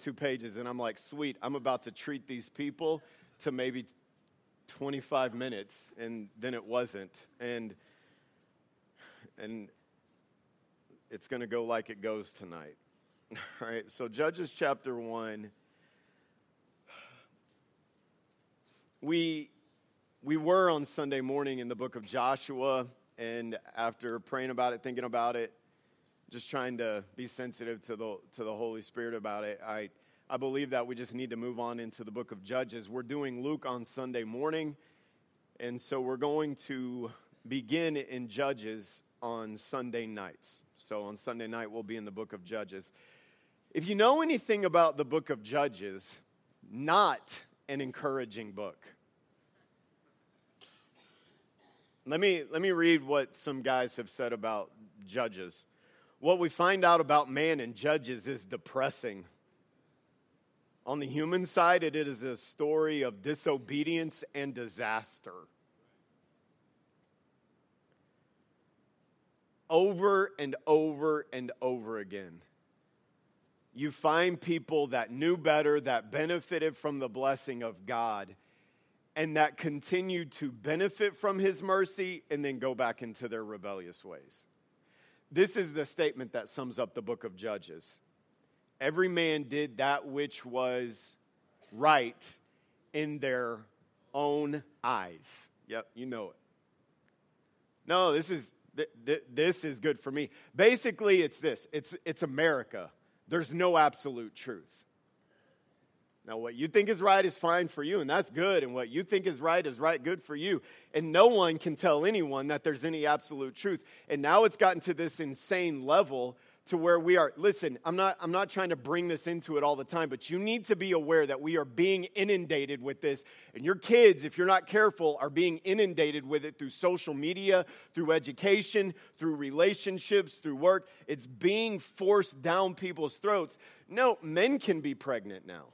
two pages, and I'm like, sweet, I'm about to treat these people to maybe 25 minutes, and then it wasn't. And, and it's going to go like it goes tonight. All right, so Judges chapter 1. We, we were on Sunday morning in the book of Joshua, and after praying about it, thinking about it, just trying to be sensitive to the, to the Holy Spirit about it, I, I believe that we just need to move on into the book of Judges. We're doing Luke on Sunday morning, and so we're going to begin in Judges on Sunday nights. So on Sunday night, we'll be in the book of Judges. If you know anything about the book of Judges, not an encouraging book. Let me, let me read what some guys have said about Judges what we find out about man in Judges is depressing. On the human side, it is a story of disobedience and disaster. Over and over and over again, you find people that knew better, that benefited from the blessing of God, and that continued to benefit from His mercy and then go back into their rebellious ways. This is the statement that sums up the book of Judges. Every man did that which was right in their own eyes. Yep, you know it. No, this is th- th- this is good for me. Basically, it's this. It's it's America. There's no absolute truth. Now, what you think is right is fine for you, and that's good. And what you think is right is right, good for you. And no one can tell anyone that there's any absolute truth. And now it's gotten to this insane level to where we are. Listen, I'm not, I'm not trying to bring this into it all the time, but you need to be aware that we are being inundated with this. And your kids, if you're not careful, are being inundated with it through social media, through education, through relationships, through work. It's being forced down people's throats. No, men can be pregnant now.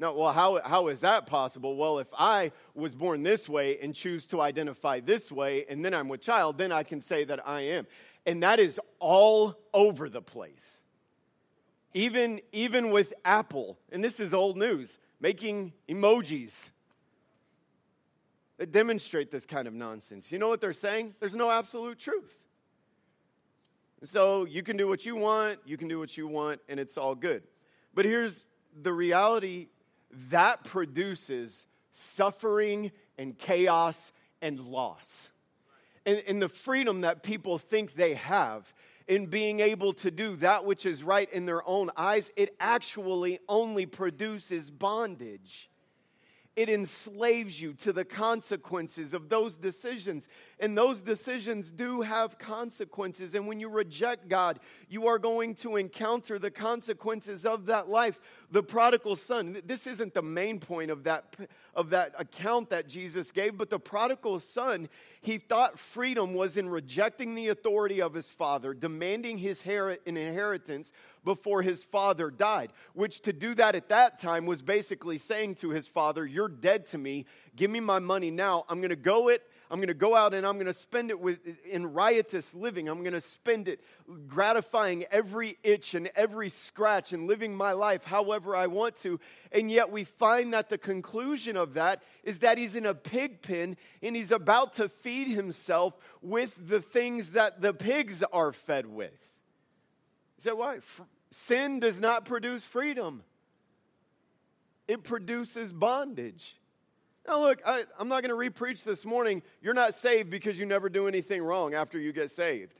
No, well, how, how is that possible? Well, if I was born this way and choose to identify this way, and then I'm with child, then I can say that I am. And that is all over the place. Even, even with Apple, and this is old news, making emojis that demonstrate this kind of nonsense. You know what they're saying? There's no absolute truth. So you can do what you want, you can do what you want, and it's all good. But here's the reality that produces suffering and chaos and loss. And, and, the freedom that people think they have in being able to do that which is right in their own eyes, it actually only produces bondage it enslaves you to the consequences of those decisions. And those decisions do have consequences. And when you reject God, you are going to encounter the consequences of that life. The prodigal son, this isn't the main point of that, of that account that Jesus gave, but the prodigal son, he thought freedom was in rejecting the authority of his father, demanding his inheritance before his father died, which to do that at that time was basically saying to his father, You're dead to me. Give me my money now. I'm going to go it. I'm going to go out and I'm going to spend it with, in riotous living. I'm going to spend it gratifying every itch and every scratch and living my life however I want to. And yet we find that the conclusion of that is that he's in a pig pen and he's about to feed himself with the things that the pigs are fed with. You say, why? Sin does not produce freedom, it produces bondage. Now, look, I, am not going to repreach this morning. You're not saved because you never do anything wrong after you get saved.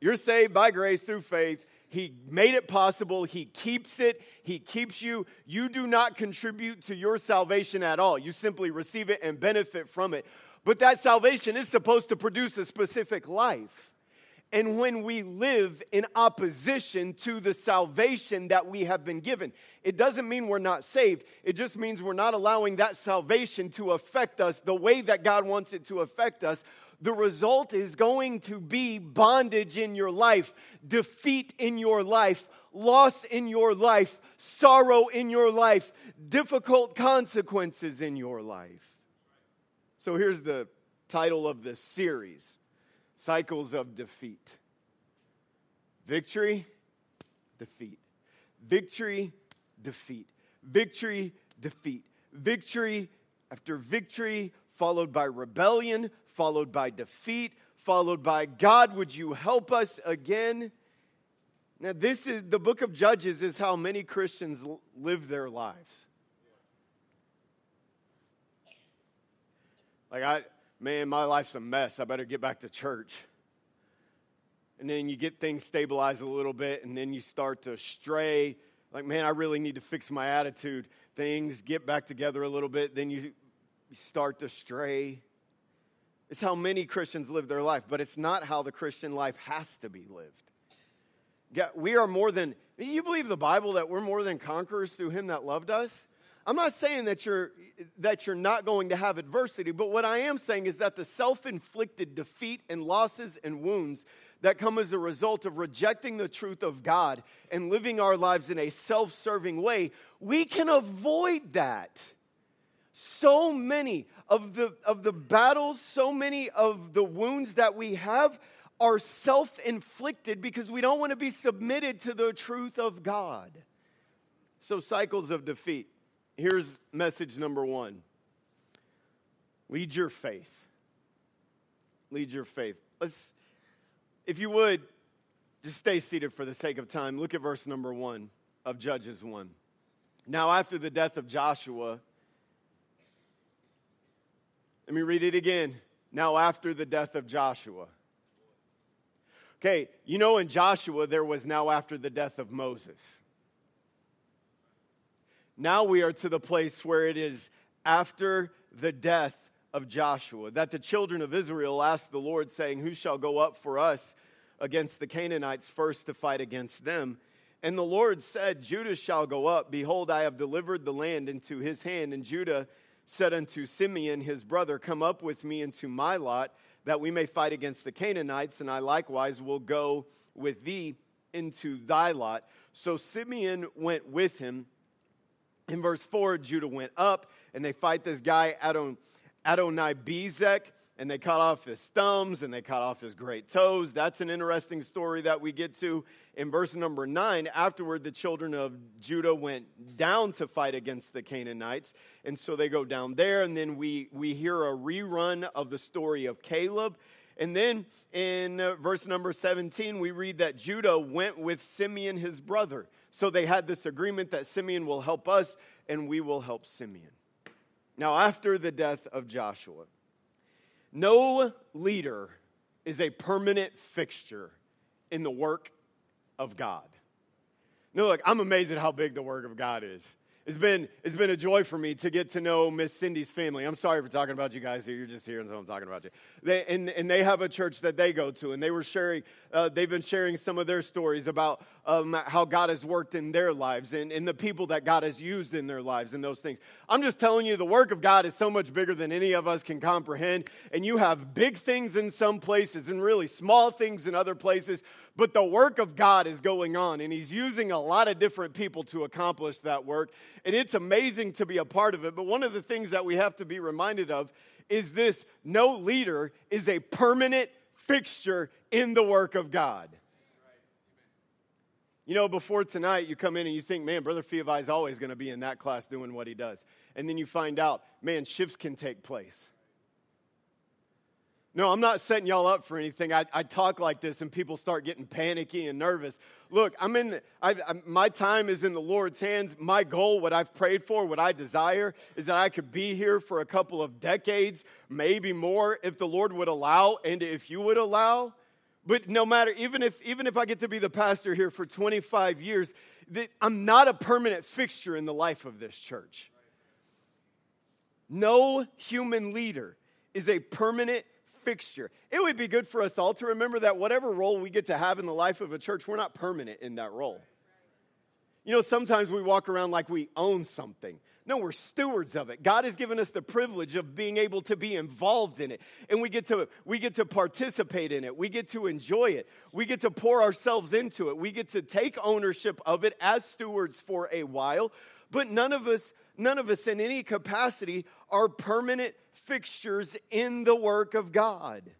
You're saved by grace through faith. He made it possible. He keeps it. He keeps you. You do not contribute to your salvation at all. You simply receive it and benefit from it. But that salvation is supposed to produce a specific life and when we live in opposition to the salvation that we have been given. It doesn't mean we're not saved, it just means we're not allowing that salvation to affect us the way that God wants it to affect us. The result is going to be bondage in your life, defeat in your life, loss in your life, sorrow in your life, difficult consequences in your life. So here's the title of this series cycles of defeat. Victory, defeat. Victory, defeat. Victory, defeat. Victory after victory, followed by rebellion, followed by defeat, followed by God, would you help us again? Now, this is the book of Judges, is how many Christians live their lives. Like, I, man, my life's a mess. I better get back to church. And then you get things stabilized a little bit, and then you start to stray. Like, man, I really need to fix my attitude. Things get back together a little bit, then you, start to stray. It's how many Christians live their life, but it's not how the Christian life has to be lived. We are more than, you believe the Bible that we're more than conquerors through him that loved us? I'm not saying that you're, that you're not going to have adversity, but what I am saying is that the self inflicted defeat and losses and wounds that come as a result of rejecting the truth of God and living our lives in a self serving way, we can avoid that. So many of the, of the battles, so many of the wounds that we have are self inflicted because we don't want to be submitted to the truth of God. So, cycles of defeat. Here's message number one lead your faith. Lead your faith. Let's, if you would, just stay seated for the sake of time. Look at verse number one of Judges 1. Now, after the death of Joshua, let me read it again. Now, after the death of Joshua. Okay, you know, in Joshua, there was now after the death of Moses. Now we are to the place where it is after the death of Joshua that the children of Israel asked the Lord, saying, Who shall go up for us against the Canaanites first to fight against them? And the Lord said, Judah shall go up. Behold, I have delivered the land into his hand. And Judah said unto Simeon his brother, Come up with me into my lot that we may fight against the Canaanites, and I likewise will go with thee into thy lot. So Simeon went with him. In verse 4, Judah went up, and they fight this guy Adon, Adonai Bezek and they cut off his thumbs and they cut off his great toes. That's an interesting story that we get to in verse number nine. Afterward, the children of Judah went down to fight against the Canaanites. And so they go down there, and then we, we hear a rerun of the story of Caleb. And then in uh, verse number 17, we read that Judah went with Simeon, his brother. So they had this agreement that Simeon will help us and we will help Simeon. Now, after the death of Joshua, no leader is a permanent fixture in the work of God. No, look, I'm amazed at how big the work of God is. It's been, it's been a joy for me to get to know Miss Cindy's family. I'm sorry for talking about you guys here. You're just hearing so I'm talking about you. They, and, and they have a church that they go to, and they were sharing, uh, they've been sharing some of their stories about um, how God has worked in their lives and, and the people that God has used in their lives and those things. I'm just telling you, the work of God is so much bigger than any of us can comprehend. And you have big things in some places and really small things in other places, but the work of God is going on, and He's using a lot of different people to accomplish that work. And it's amazing to be a part of it. But one of the things that we have to be reminded of is this no leader is a permanent fixture in the work of God. You know, before tonight, you come in and you think, man, Brother Fiavai is always going to be in that class doing what he does. And then you find out, man, shifts can take place. No, I'm not setting y'all up for anything. I, I talk like this and people start getting panicky and nervous. Look, I'm in, I, I, my time is in the Lord's hands. My goal, what I've prayed for, what I desire, is that I could be here for a couple of decades, maybe more, if the Lord would allow and if you would allow. But no matter, even if, even if I get to be the pastor here for 25 years, I'm not a permanent fixture in the life of this church. No human leader is a permanent fixture. It would be good for us all to remember that whatever role we get to have in the life of a church, we're not permanent in that role. You know, sometimes we walk around like we own something. No, we're stewards of it. God has given us the privilege of being able to be involved in it. And we get to we get to participate in it. We get to enjoy it. We get to pour ourselves into it. We get to take ownership of it as stewards for a while. But none of us none of us in any capacity are permanent fixtures in the work of God.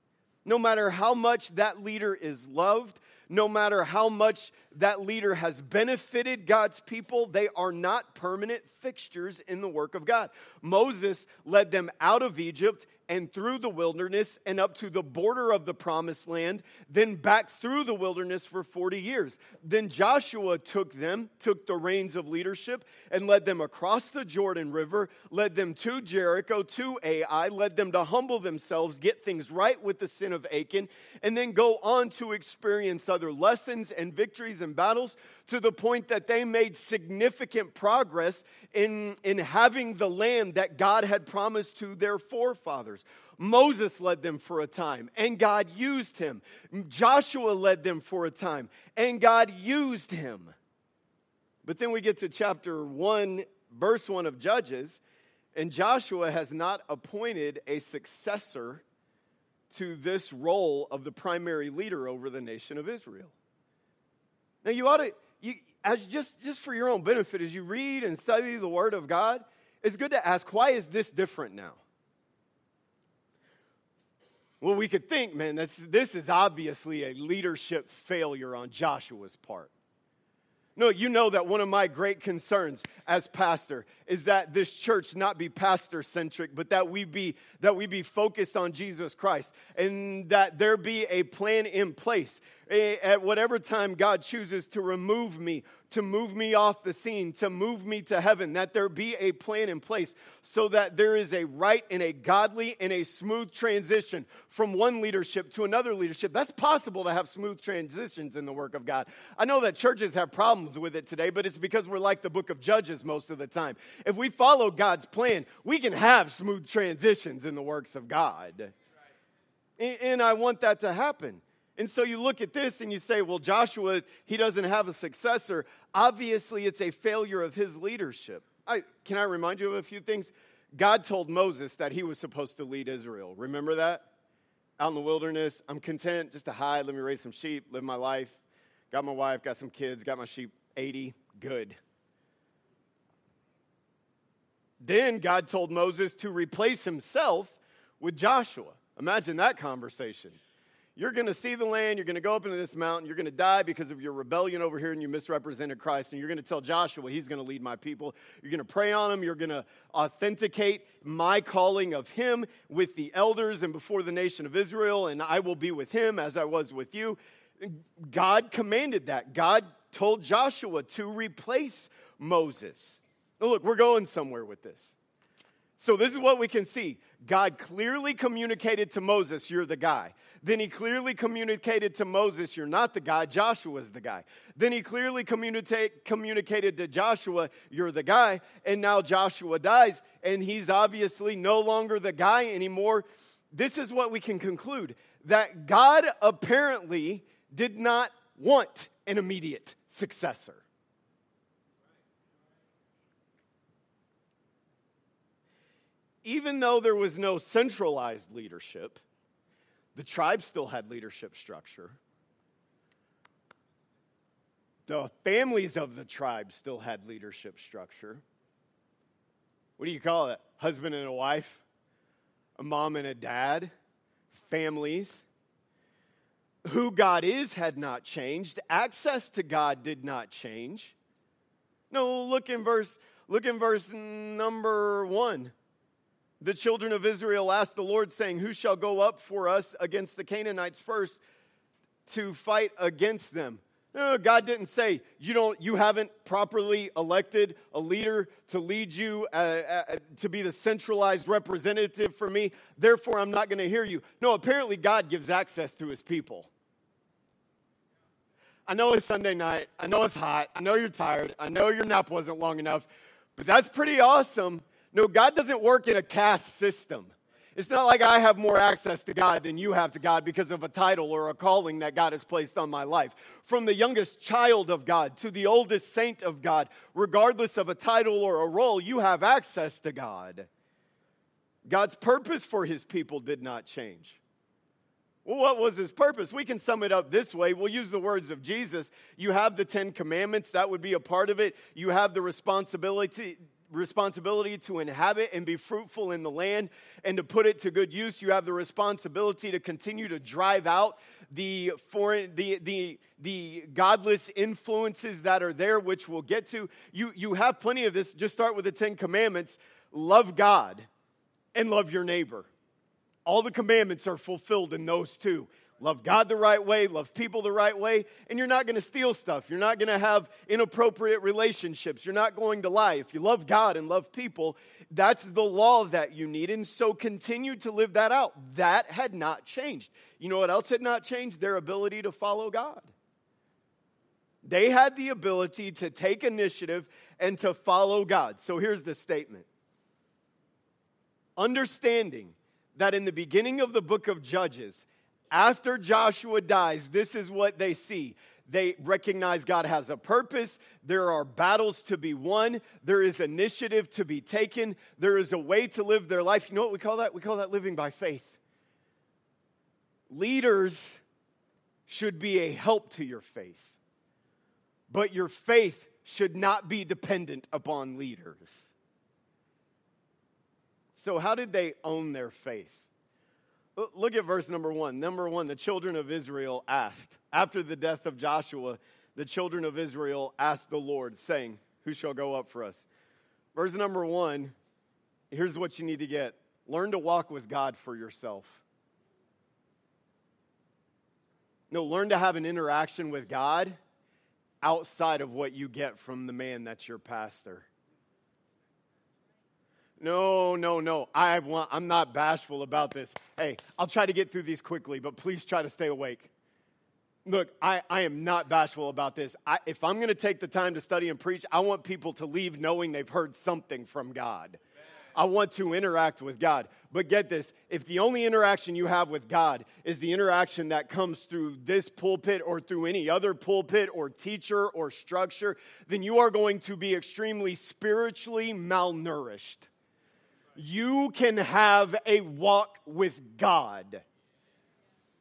No matter how much that leader is loved, no matter how much that leader has benefited God's people, they are not permanent fixtures in the work of God. Moses led them out of Egypt and through the wilderness and up to the border of the promised land, then back through the wilderness for 40 years. Then Joshua took them, took the reins of leadership, and led them across the Jordan River, led them to Jericho, to Ai, led them to humble themselves, get things right with the sin of Achan, and then go on to experience other lessons and victories and battles to the point that they made significant progress in, in having the land that God had promised to their forefathers. Moses led them for a time, and God used him. Joshua led them for a time, and God used him. But then we get to chapter 1, verse 1 of Judges, and Joshua has not appointed a successor to this role of the primary leader over the nation of Israel. Now, you ought to, you, as just, just for your own benefit, as you read and study the Word of God, it's good to ask, why is this different now? Well, we could think, man, this, this is obviously a leadership failure on Joshua's part. No, you know that one of my great concerns as pastor is that this church not be pastor centric, but that we be that we be focused on Jesus Christ and that there be a plan in place at whatever time God chooses to remove me to move me off the scene, to move me to heaven, that there be a plan in place so that there is a right and a godly and a smooth transition from one leadership to another leadership. That's possible to have smooth transitions in the work of God. I know that churches have problems with it today, but it's because we're like the book of Judges most of the time. If we follow God's plan, we can have smooth transitions in the works of God. And I want that to happen. And so you look at this and you say, well, Joshua, he doesn't have a successor. Obviously, it's a failure of his leadership. I, can I remind you of a few things? God told Moses that he was supposed to lead Israel. Remember that? Out in the wilderness, I'm content just to hide, let me raise some sheep, live my life. Got my wife, got some kids, got my sheep 80, good. Then God told Moses to replace himself with Joshua. Imagine that conversation. You're going to see the land. You're going to go up into this mountain. You're going to die because of your rebellion over here and you misrepresented Christ. And you're going to tell Joshua he's going to lead my people. You're going to pray on him. You're going to authenticate my calling of him with the elders and before the nation of Israel. And I will be with him as I was with you. God commanded that. God told Joshua to replace Moses. Look, we're going somewhere with this. So, this is what we can see. God clearly communicated to Moses, You're the guy. Then he clearly communicated to Moses, You're not the guy. Joshua's the guy. Then he clearly communicate, communicated to Joshua, You're the guy. And now Joshua dies, and he's obviously no longer the guy anymore. This is what we can conclude that God apparently did not want an immediate successor. Even though there was no centralized leadership, the tribe still had leadership structure. The families of the tribe still had leadership structure. What do you call it? Husband and a wife, a mom and a dad, families. Who God is had not changed. Access to God did not change. No, look in verse, look in verse number one the children of Israel asked the Lord, saying, Who shall go up for us against the Canaanites first to fight against them? No, God didn't say you don't. You haven't properly elected a leader to lead you uh, uh, to be the centralized representative for me. Therefore, I'm not going to hear you. No, apparently, God gives access to His people. I know it's Sunday night. I know it's hot. I know you're tired. I know your nap wasn't long enough, but that's pretty awesome no, God doesn't work in a caste system. It's not like I have more access to God than you have to God because of a title or a calling that God has placed on my life. From the youngest child of God to the oldest saint of God, regardless of a title or a role, you have access to God. God's purpose for his people did not change. Well, what was his purpose? We can sum it up this way. We'll use the words of Jesus. You have the Ten Commandments, that would be a part of it. You have the responsibility responsibility to inhabit and be fruitful in the land and to put it to good use. You have the responsibility to continue to drive out the foreign, the, the, the godless influences that are there, which we'll get to. You, you have plenty of this. Just start with the Ten Commandments love God and love your neighbor. All the commandments are fulfilled in those two love God the right way, love people the right way, and you're not going to steal stuff. You're not going to have inappropriate relationships. You're not going to lie. If you love God and love people, that's the law that you need. And so continue to live that out. That had not changed. You know what else had not changed? Their ability to follow God. They had the ability to take initiative and to follow God. So here's the statement Understanding that in the beginning of the book of Judges, after Joshua dies, this is what they see. They recognize God has a purpose. There are battles to be won. There is initiative to be taken. There is a way to live their life. You know what we call that? We call that living by faith. Leaders should be a help to your faith, but your faith should not be dependent upon leaders. So, how did they own their faith? Look at verse number one. Number one, the children of Israel asked. After the death of Joshua, the children of Israel asked the Lord, saying, Who shall go up for us? Verse number one, here's what you need to get learn to walk with God for yourself. No, learn to have an interaction with God outside of what you get from the man that's your pastor. No, no, no. I want, I'm not bashful about this. Hey, I'll try to get through these quickly, but please try to stay awake. Look, I, I am not bashful about this. I, if I'm going to take the time to study and preach, I want people to leave knowing they've heard something from God. I want to interact with God. But get this if the only interaction you have with God is the interaction that comes through this pulpit or through any other pulpit or teacher or structure, then you are going to be extremely spiritually malnourished you can have a walk with God.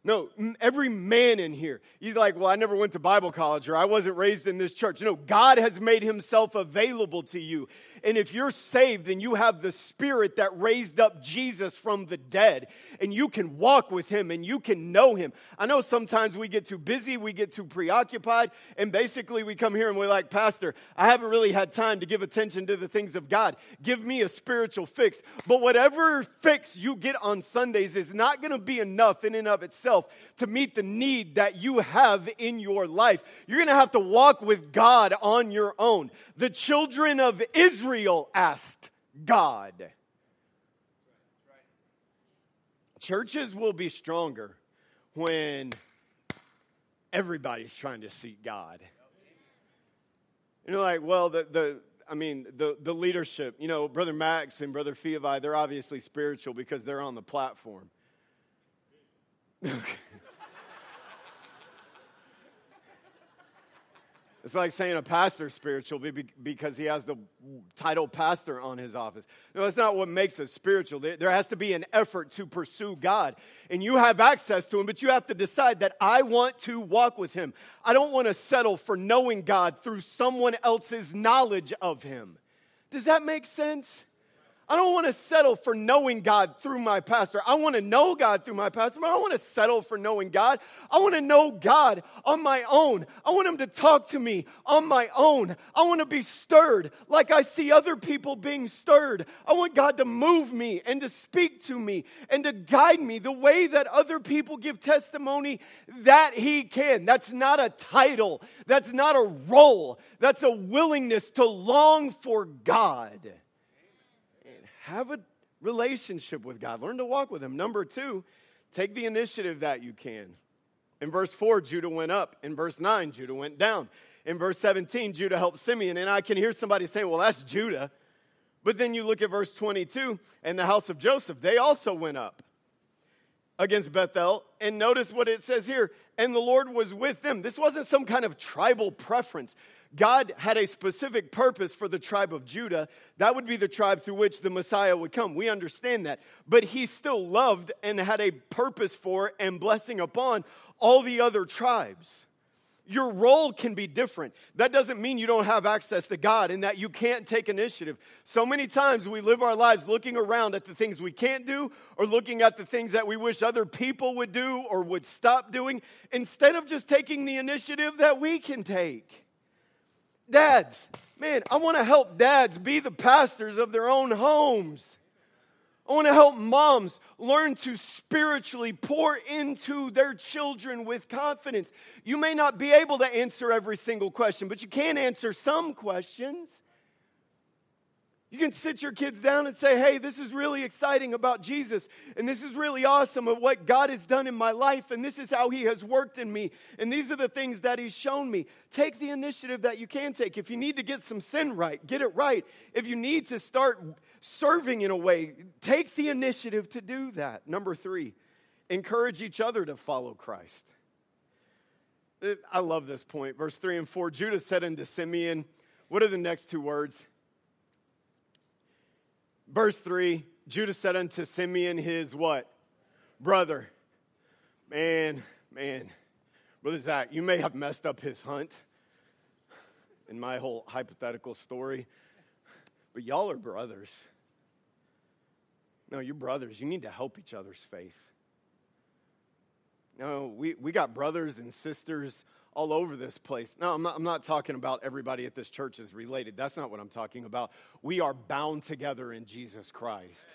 No, every man in here, he's like, Well, I never went to Bible college or I wasn't raised in this church. No, God has made himself available to you. And if you're saved, then you have the spirit that raised up Jesus from the dead, and you can walk with him and you can know him. I know sometimes we get too busy, we get too preoccupied, and basically we come here and we're like, Pastor, I haven't really had time to give attention to the things of God. Give me a spiritual fix. But whatever fix you get on Sundays is not going to be enough in and of itself to meet the need that you have in your life. You're going to have to walk with God on your own. The children of Israel asked God. Churches will be stronger when everybody's trying to seek God. You know, like, well, the, the I mean, the, the leadership, you know, Brother Max and Brother Fiovi, they're obviously spiritual because they're on the platform. It's like saying a pastor spiritual because he has the title pastor on his office. No, that's not what makes us spiritual. There has to be an effort to pursue God. And you have access to him, but you have to decide that I want to walk with him. I don't want to settle for knowing God through someone else's knowledge of him. Does that make sense? I don't want to settle for knowing God through my pastor. I want to know God through my pastor, I don't want to settle for knowing God. I want to know God on my own. I want Him to talk to me on my own. I want to be stirred like I see other people being stirred. I want God to move me and to speak to me and to guide me the way that other people give testimony that He can. That's not a title, that's not a role, that's a willingness to long for God have a relationship with God. Learn to walk with Him. Number two, take the initiative that you can. In verse 4, Judah went up. In verse 9, Judah went down. In verse 17, Judah helped Simeon. And I can hear somebody saying, well, that's Judah. But then you look at verse 22, and the house of Joseph, they also went up against Bethel. And notice what it says here and the Lord was with them. This wasn't some kind of tribal preference. God had a specific purpose for the tribe of Judah. That would be the tribe through which the Messiah would come. We understand that. But he still loved and had a purpose for and blessing upon all the other tribes. your role can be different. That doesn't mean you don't have access to God and that you can't take initiative. So many times we live our lives looking around at the things we can't do or looking at the things that we wish other people would do or would stop doing instead of just taking the initiative that we can take. Dads, man, I want to help dads be the pastors of their own homes. I want to help moms learn to spiritually pour into their children with confidence. You may not be able to answer every single question, but you can answer some questions. You can sit your kids down and say, hey, this is really exciting about Jesus, and this is really awesome of what God has done in my life, and this is how He has worked in me, and these are the things that He's shown me. Take the initiative that you can take. If you need to get some sin right, get it right. If you need to start serving in a way, take the initiative to do that. Number three, encourage each other to follow Christ. I love this point. Verse three and four Judah said unto Simeon, What are the next two words? Verse 3 Judah said unto Simeon, his what? Brother. Man, man. Brother Zach, you may have messed up his hunt in my whole hypothetical story, but y'all are brothers. No, you're brothers. You need to help each other's faith. No, we, we got brothers and sisters all over this place. No, I'm not, I'm not talking about everybody at this church is related. That's not what I'm talking about. We are bound together in Jesus Christ.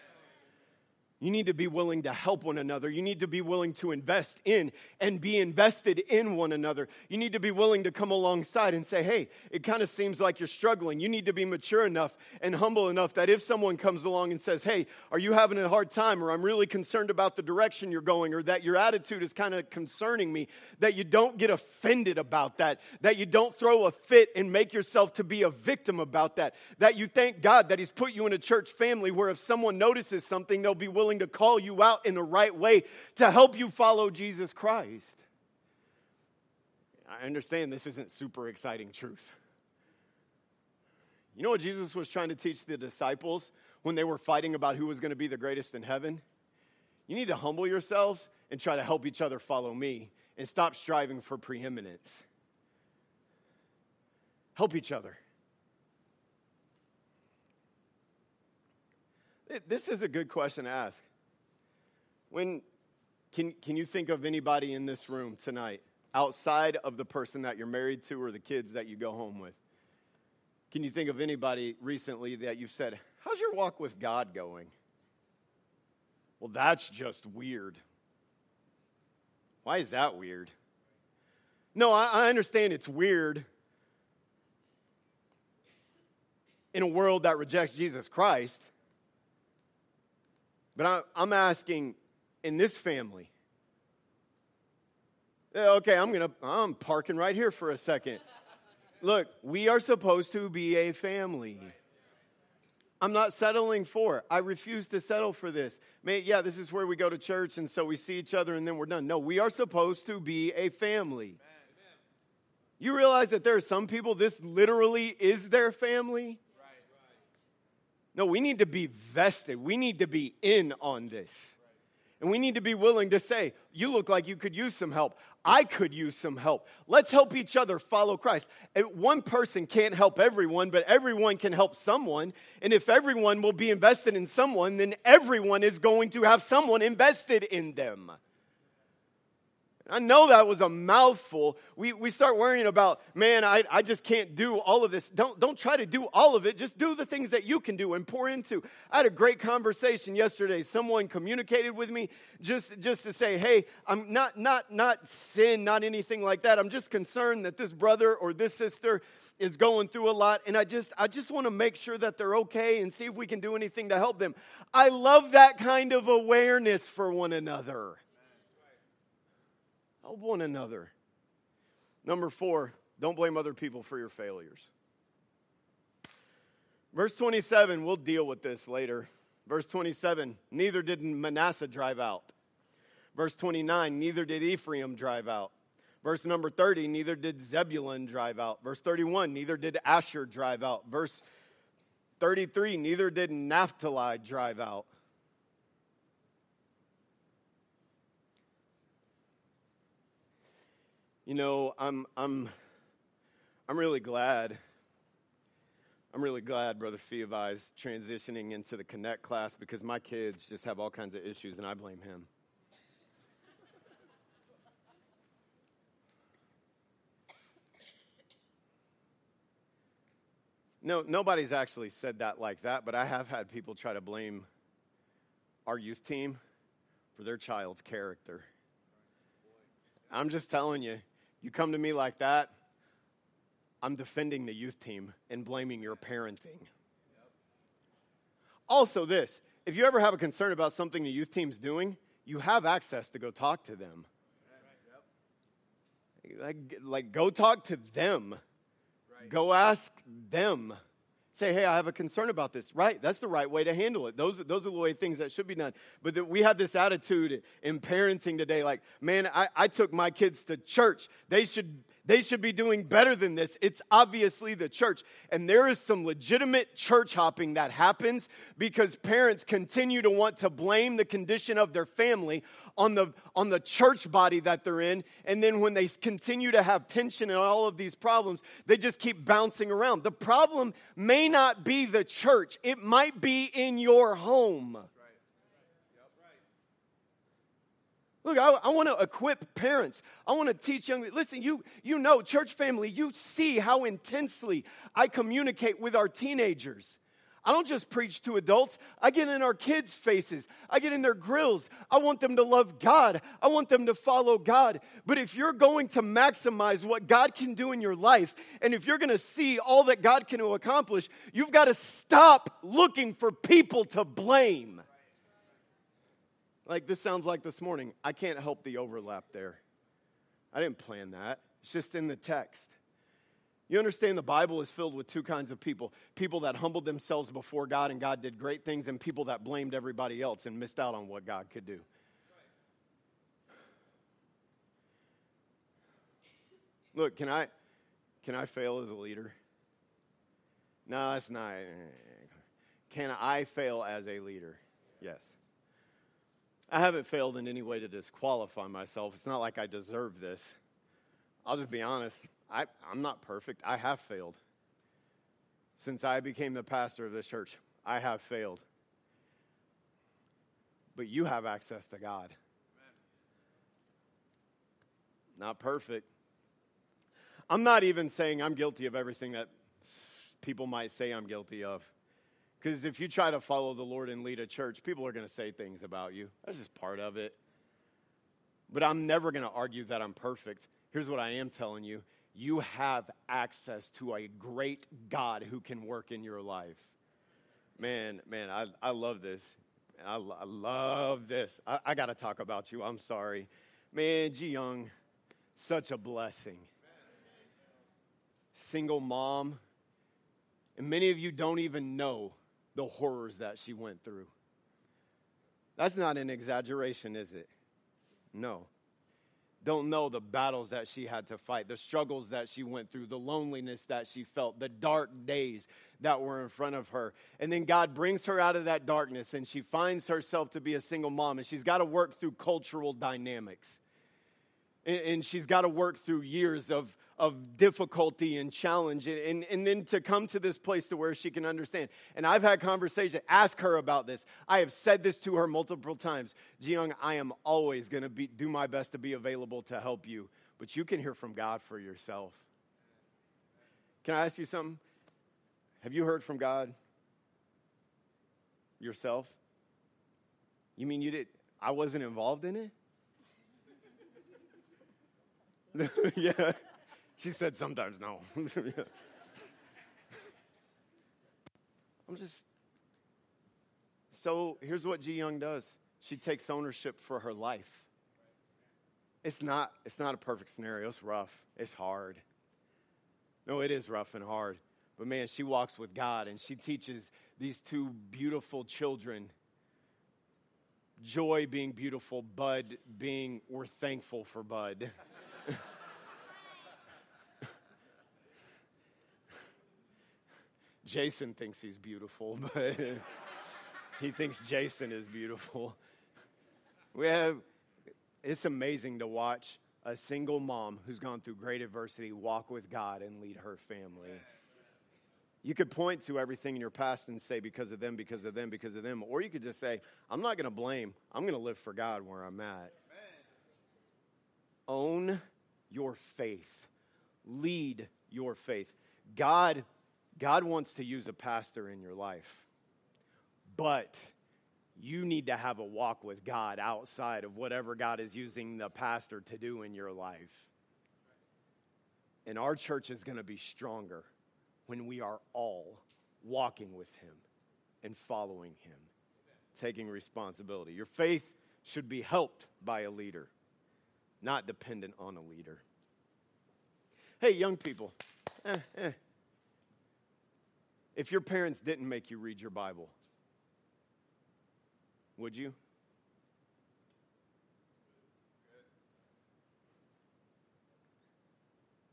You need to be willing to help one another. You need to be willing to invest in and be invested in one another. You need to be willing to come alongside and say, hey, it kind of seems like you're struggling. You need to be mature enough and humble enough that if someone comes along and says, hey, are you having a hard time, or I'm really concerned about the direction you're going, or that your attitude is kind of concerning me, that you don't get offended about that, that you don't throw a fit and make yourself to be a victim about that, that you thank God that He's put you in a church family where if someone notices something, they'll be willing to call you out in the right way to help you follow Jesus Christ. I understand this isn't super exciting truth. You know what Jesus was trying to teach the disciples when they were fighting about who was going to be the greatest in heaven? You need to humble yourselves and try to help each other follow me and stop striving for preeminence. Help each other. This is a good question to ask. When can, can you think of anybody in this room tonight outside of the person that you're married to or the kids that you go home with? Can you think of anybody recently that you've said, How's your walk with God going? Well, that's just weird. Why is that weird? No, I, I understand it's weird in a world that rejects Jesus Christ. But I, I'm asking in this family. Eh, okay, I'm gonna I'm parking right here for a second. Look, we are supposed to be a family. I'm not settling for it. I refuse to settle for this. Man, yeah, this is where we go to church and so we see each other and then we're done. No, we are supposed to be a family. You realize that there are some people, this literally is their family? No, we need to be vested. We need to be in on this. And we need to be willing to say, You look like you could use some help. I could use some help. Let's help each other follow Christ. One person can't help everyone, but everyone can help someone. And if everyone will be invested in someone, then everyone is going to have someone invested in them. I know that was a mouthful. We, we start worrying about, man, I, I just can't do all of this. Don't, don't try to do all of it. Just do the things that you can do and pour into. I had a great conversation yesterday. Someone communicated with me just, just to say, hey, I'm not, not, not sin, not anything like that. I'm just concerned that this brother or this sister is going through a lot. And I just, I just want to make sure that they're okay and see if we can do anything to help them. I love that kind of awareness for one another. One another. Number four, don't blame other people for your failures. Verse 27, we'll deal with this later. Verse 27, neither did Manasseh drive out. Verse 29, neither did Ephraim drive out. Verse number 30, neither did Zebulun drive out. Verse 31, neither did Asher drive out. Verse 33, neither did Naphtali drive out. You know, I'm, I'm, I'm really glad. I'm really glad Brother Fiovi is transitioning into the Connect class because my kids just have all kinds of issues and I blame him. No, nobody's actually said that like that, but I have had people try to blame our youth team for their child's character. I'm just telling you, you come to me like that, I'm defending the youth team and blaming your parenting. Also, this if you ever have a concern about something the youth team's doing, you have access to go talk to them. Like, like go talk to them. Go ask them. Say, hey, I have a concern about this. Right, that's the right way to handle it. Those, those are the way things that should be done. But the, we have this attitude in parenting today like, man, I, I took my kids to church. They should they should be doing better than this. It's obviously the church. And there is some legitimate church hopping that happens because parents continue to want to blame the condition of their family on the, on the church body that they're in. And then when they continue to have tension and all of these problems, they just keep bouncing around. The problem may not be the church, it might be in your home. Look, I, I want to equip parents. I want to teach young. Listen, you you know, church family, you see how intensely I communicate with our teenagers. I don't just preach to adults. I get in our kids' faces. I get in their grills. I want them to love God. I want them to follow God. But if you're going to maximize what God can do in your life, and if you're going to see all that God can accomplish, you've got to stop looking for people to blame. Like this sounds like this morning. I can't help the overlap there. I didn't plan that. It's just in the text. You understand the Bible is filled with two kinds of people people that humbled themselves before God and God did great things, and people that blamed everybody else and missed out on what God could do. Look, can I can I fail as a leader? No, that's not. Can I fail as a leader? Yes. I haven't failed in any way to disqualify myself. It's not like I deserve this. I'll just be honest. I, I'm not perfect. I have failed. Since I became the pastor of this church, I have failed. But you have access to God. Not perfect. I'm not even saying I'm guilty of everything that people might say I'm guilty of. Because if you try to follow the Lord and lead a church, people are going to say things about you. That's just part of it. But I'm never going to argue that I'm perfect. Here's what I am telling you you have access to a great God who can work in your life. Man, man, I, I love this. I, I love this. I, I got to talk about you. I'm sorry. Man, Ji Young, such a blessing. Single mom. And many of you don't even know the horrors that she went through. That's not an exaggeration, is it? No. Don't know the battles that she had to fight, the struggles that she went through, the loneliness that she felt, the dark days that were in front of her. And then God brings her out of that darkness and she finds herself to be a single mom and she's got to work through cultural dynamics. And, she's got to work through years of, of difficulty and challenge and, and, then to come to this place to where she can understand. And i've had conversation ask her about this. I have said this to her multiple times. Jiyoung i am always going to be do my best to be available to help you but you can hear from god for yourself. Can i ask you something? Have you heard from god yourself? You mean you did i wasn't involved in it? Yeah she said sometimes no. I'm just. So here's what Ji Young does she takes ownership for her life. It's not, it's not a perfect scenario. It's rough. It's hard. No, it is rough and hard. But man, she walks with God and she teaches these two beautiful children joy being beautiful, Bud being, we're thankful for Bud. Jason thinks he's beautiful, but he thinks Jason is beautiful. We have, it's amazing to watch a single mom who's gone through great adversity walk with God and lead her family. You could point to everything in your past and say, because of them, because of them, because of them. Or you could just say, I'm not going to blame. I'm going to live for God where I'm at. Own your faith, lead your faith. God, God wants to use a pastor in your life, but you need to have a walk with God outside of whatever God is using the pastor to do in your life. And our church is going to be stronger when we are all walking with Him and following Him, taking responsibility. Your faith should be helped by a leader, not dependent on a leader. Hey, young people, eh, eh. If your parents didn't make you read your Bible, would you?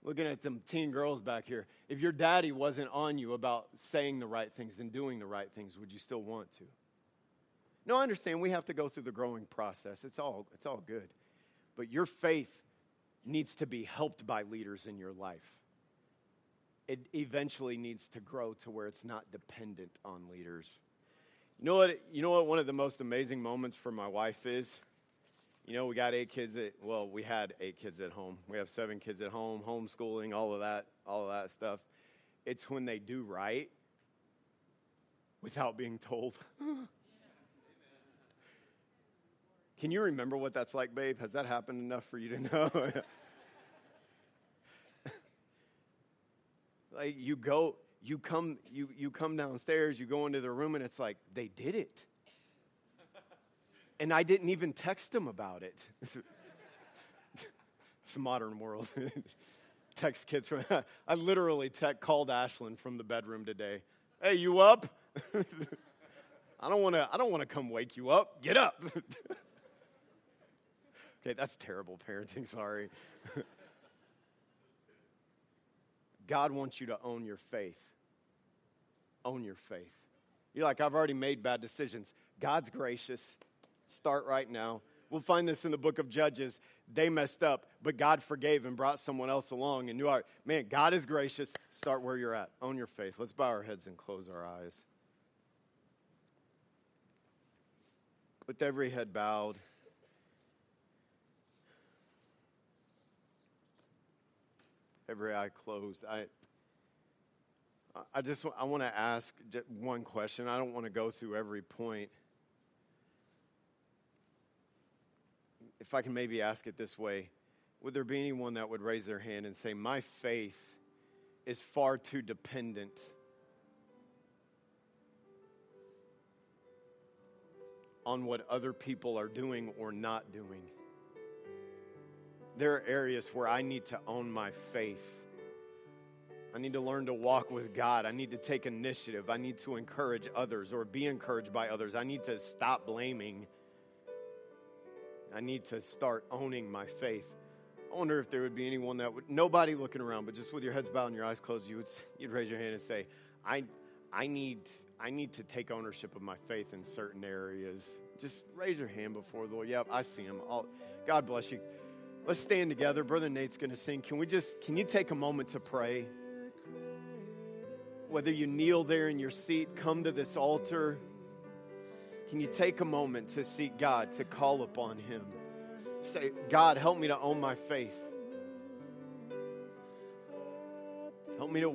Looking at them teen girls back here. If your daddy wasn't on you about saying the right things and doing the right things, would you still want to? No, I understand we have to go through the growing process. It's all, it's all good. But your faith needs to be helped by leaders in your life. It eventually needs to grow to where it's not dependent on leaders. You know what? You know what? One of the most amazing moments for my wife is. You know, we got eight kids at well, we had eight kids at home. We have seven kids at home, homeschooling, all of that, all of that stuff. It's when they do right without being told. Can you remember what that's like, babe? Has that happened enough for you to know? like you go you come you you come downstairs you go into the room and it's like they did it. And i didn't even text them about it. It's modern world. Text kids from i literally tech, called ashlyn from the bedroom today. Hey you up? I don't want to i don't want to come wake you up. Get up. Okay that's terrible parenting sorry God wants you to own your faith. Own your faith. You're like, I've already made bad decisions. God's gracious. Start right now. We'll find this in the book of Judges. They messed up, but God forgave and brought someone else along and knew, our, man, God is gracious. Start where you're at. Own your faith. Let's bow our heads and close our eyes. With every head bowed, every eye closed. I, I just I want to ask one question. I don't want to go through every point. If I can maybe ask it this way, would there be anyone that would raise their hand and say, "My faith is far too dependent on what other people are doing or not doing?" There are areas where I need to own my faith. I need to learn to walk with God. I need to take initiative. I need to encourage others or be encouraged by others. I need to stop blaming. I need to start owning my faith. I wonder if there would be anyone that would, nobody looking around, but just with your heads bowed and your eyes closed, you would, you'd raise your hand and say, I, I, need, I need to take ownership of my faith in certain areas. Just raise your hand before the Lord. Yep, I see him. I'll, God bless you. Let's stand together. Brother Nate's going to sing. Can we just, can you take a moment to pray? Whether you kneel there in your seat, come to this altar, can you take a moment to seek God, to call upon Him? Say, God, help me to own my faith. Help me to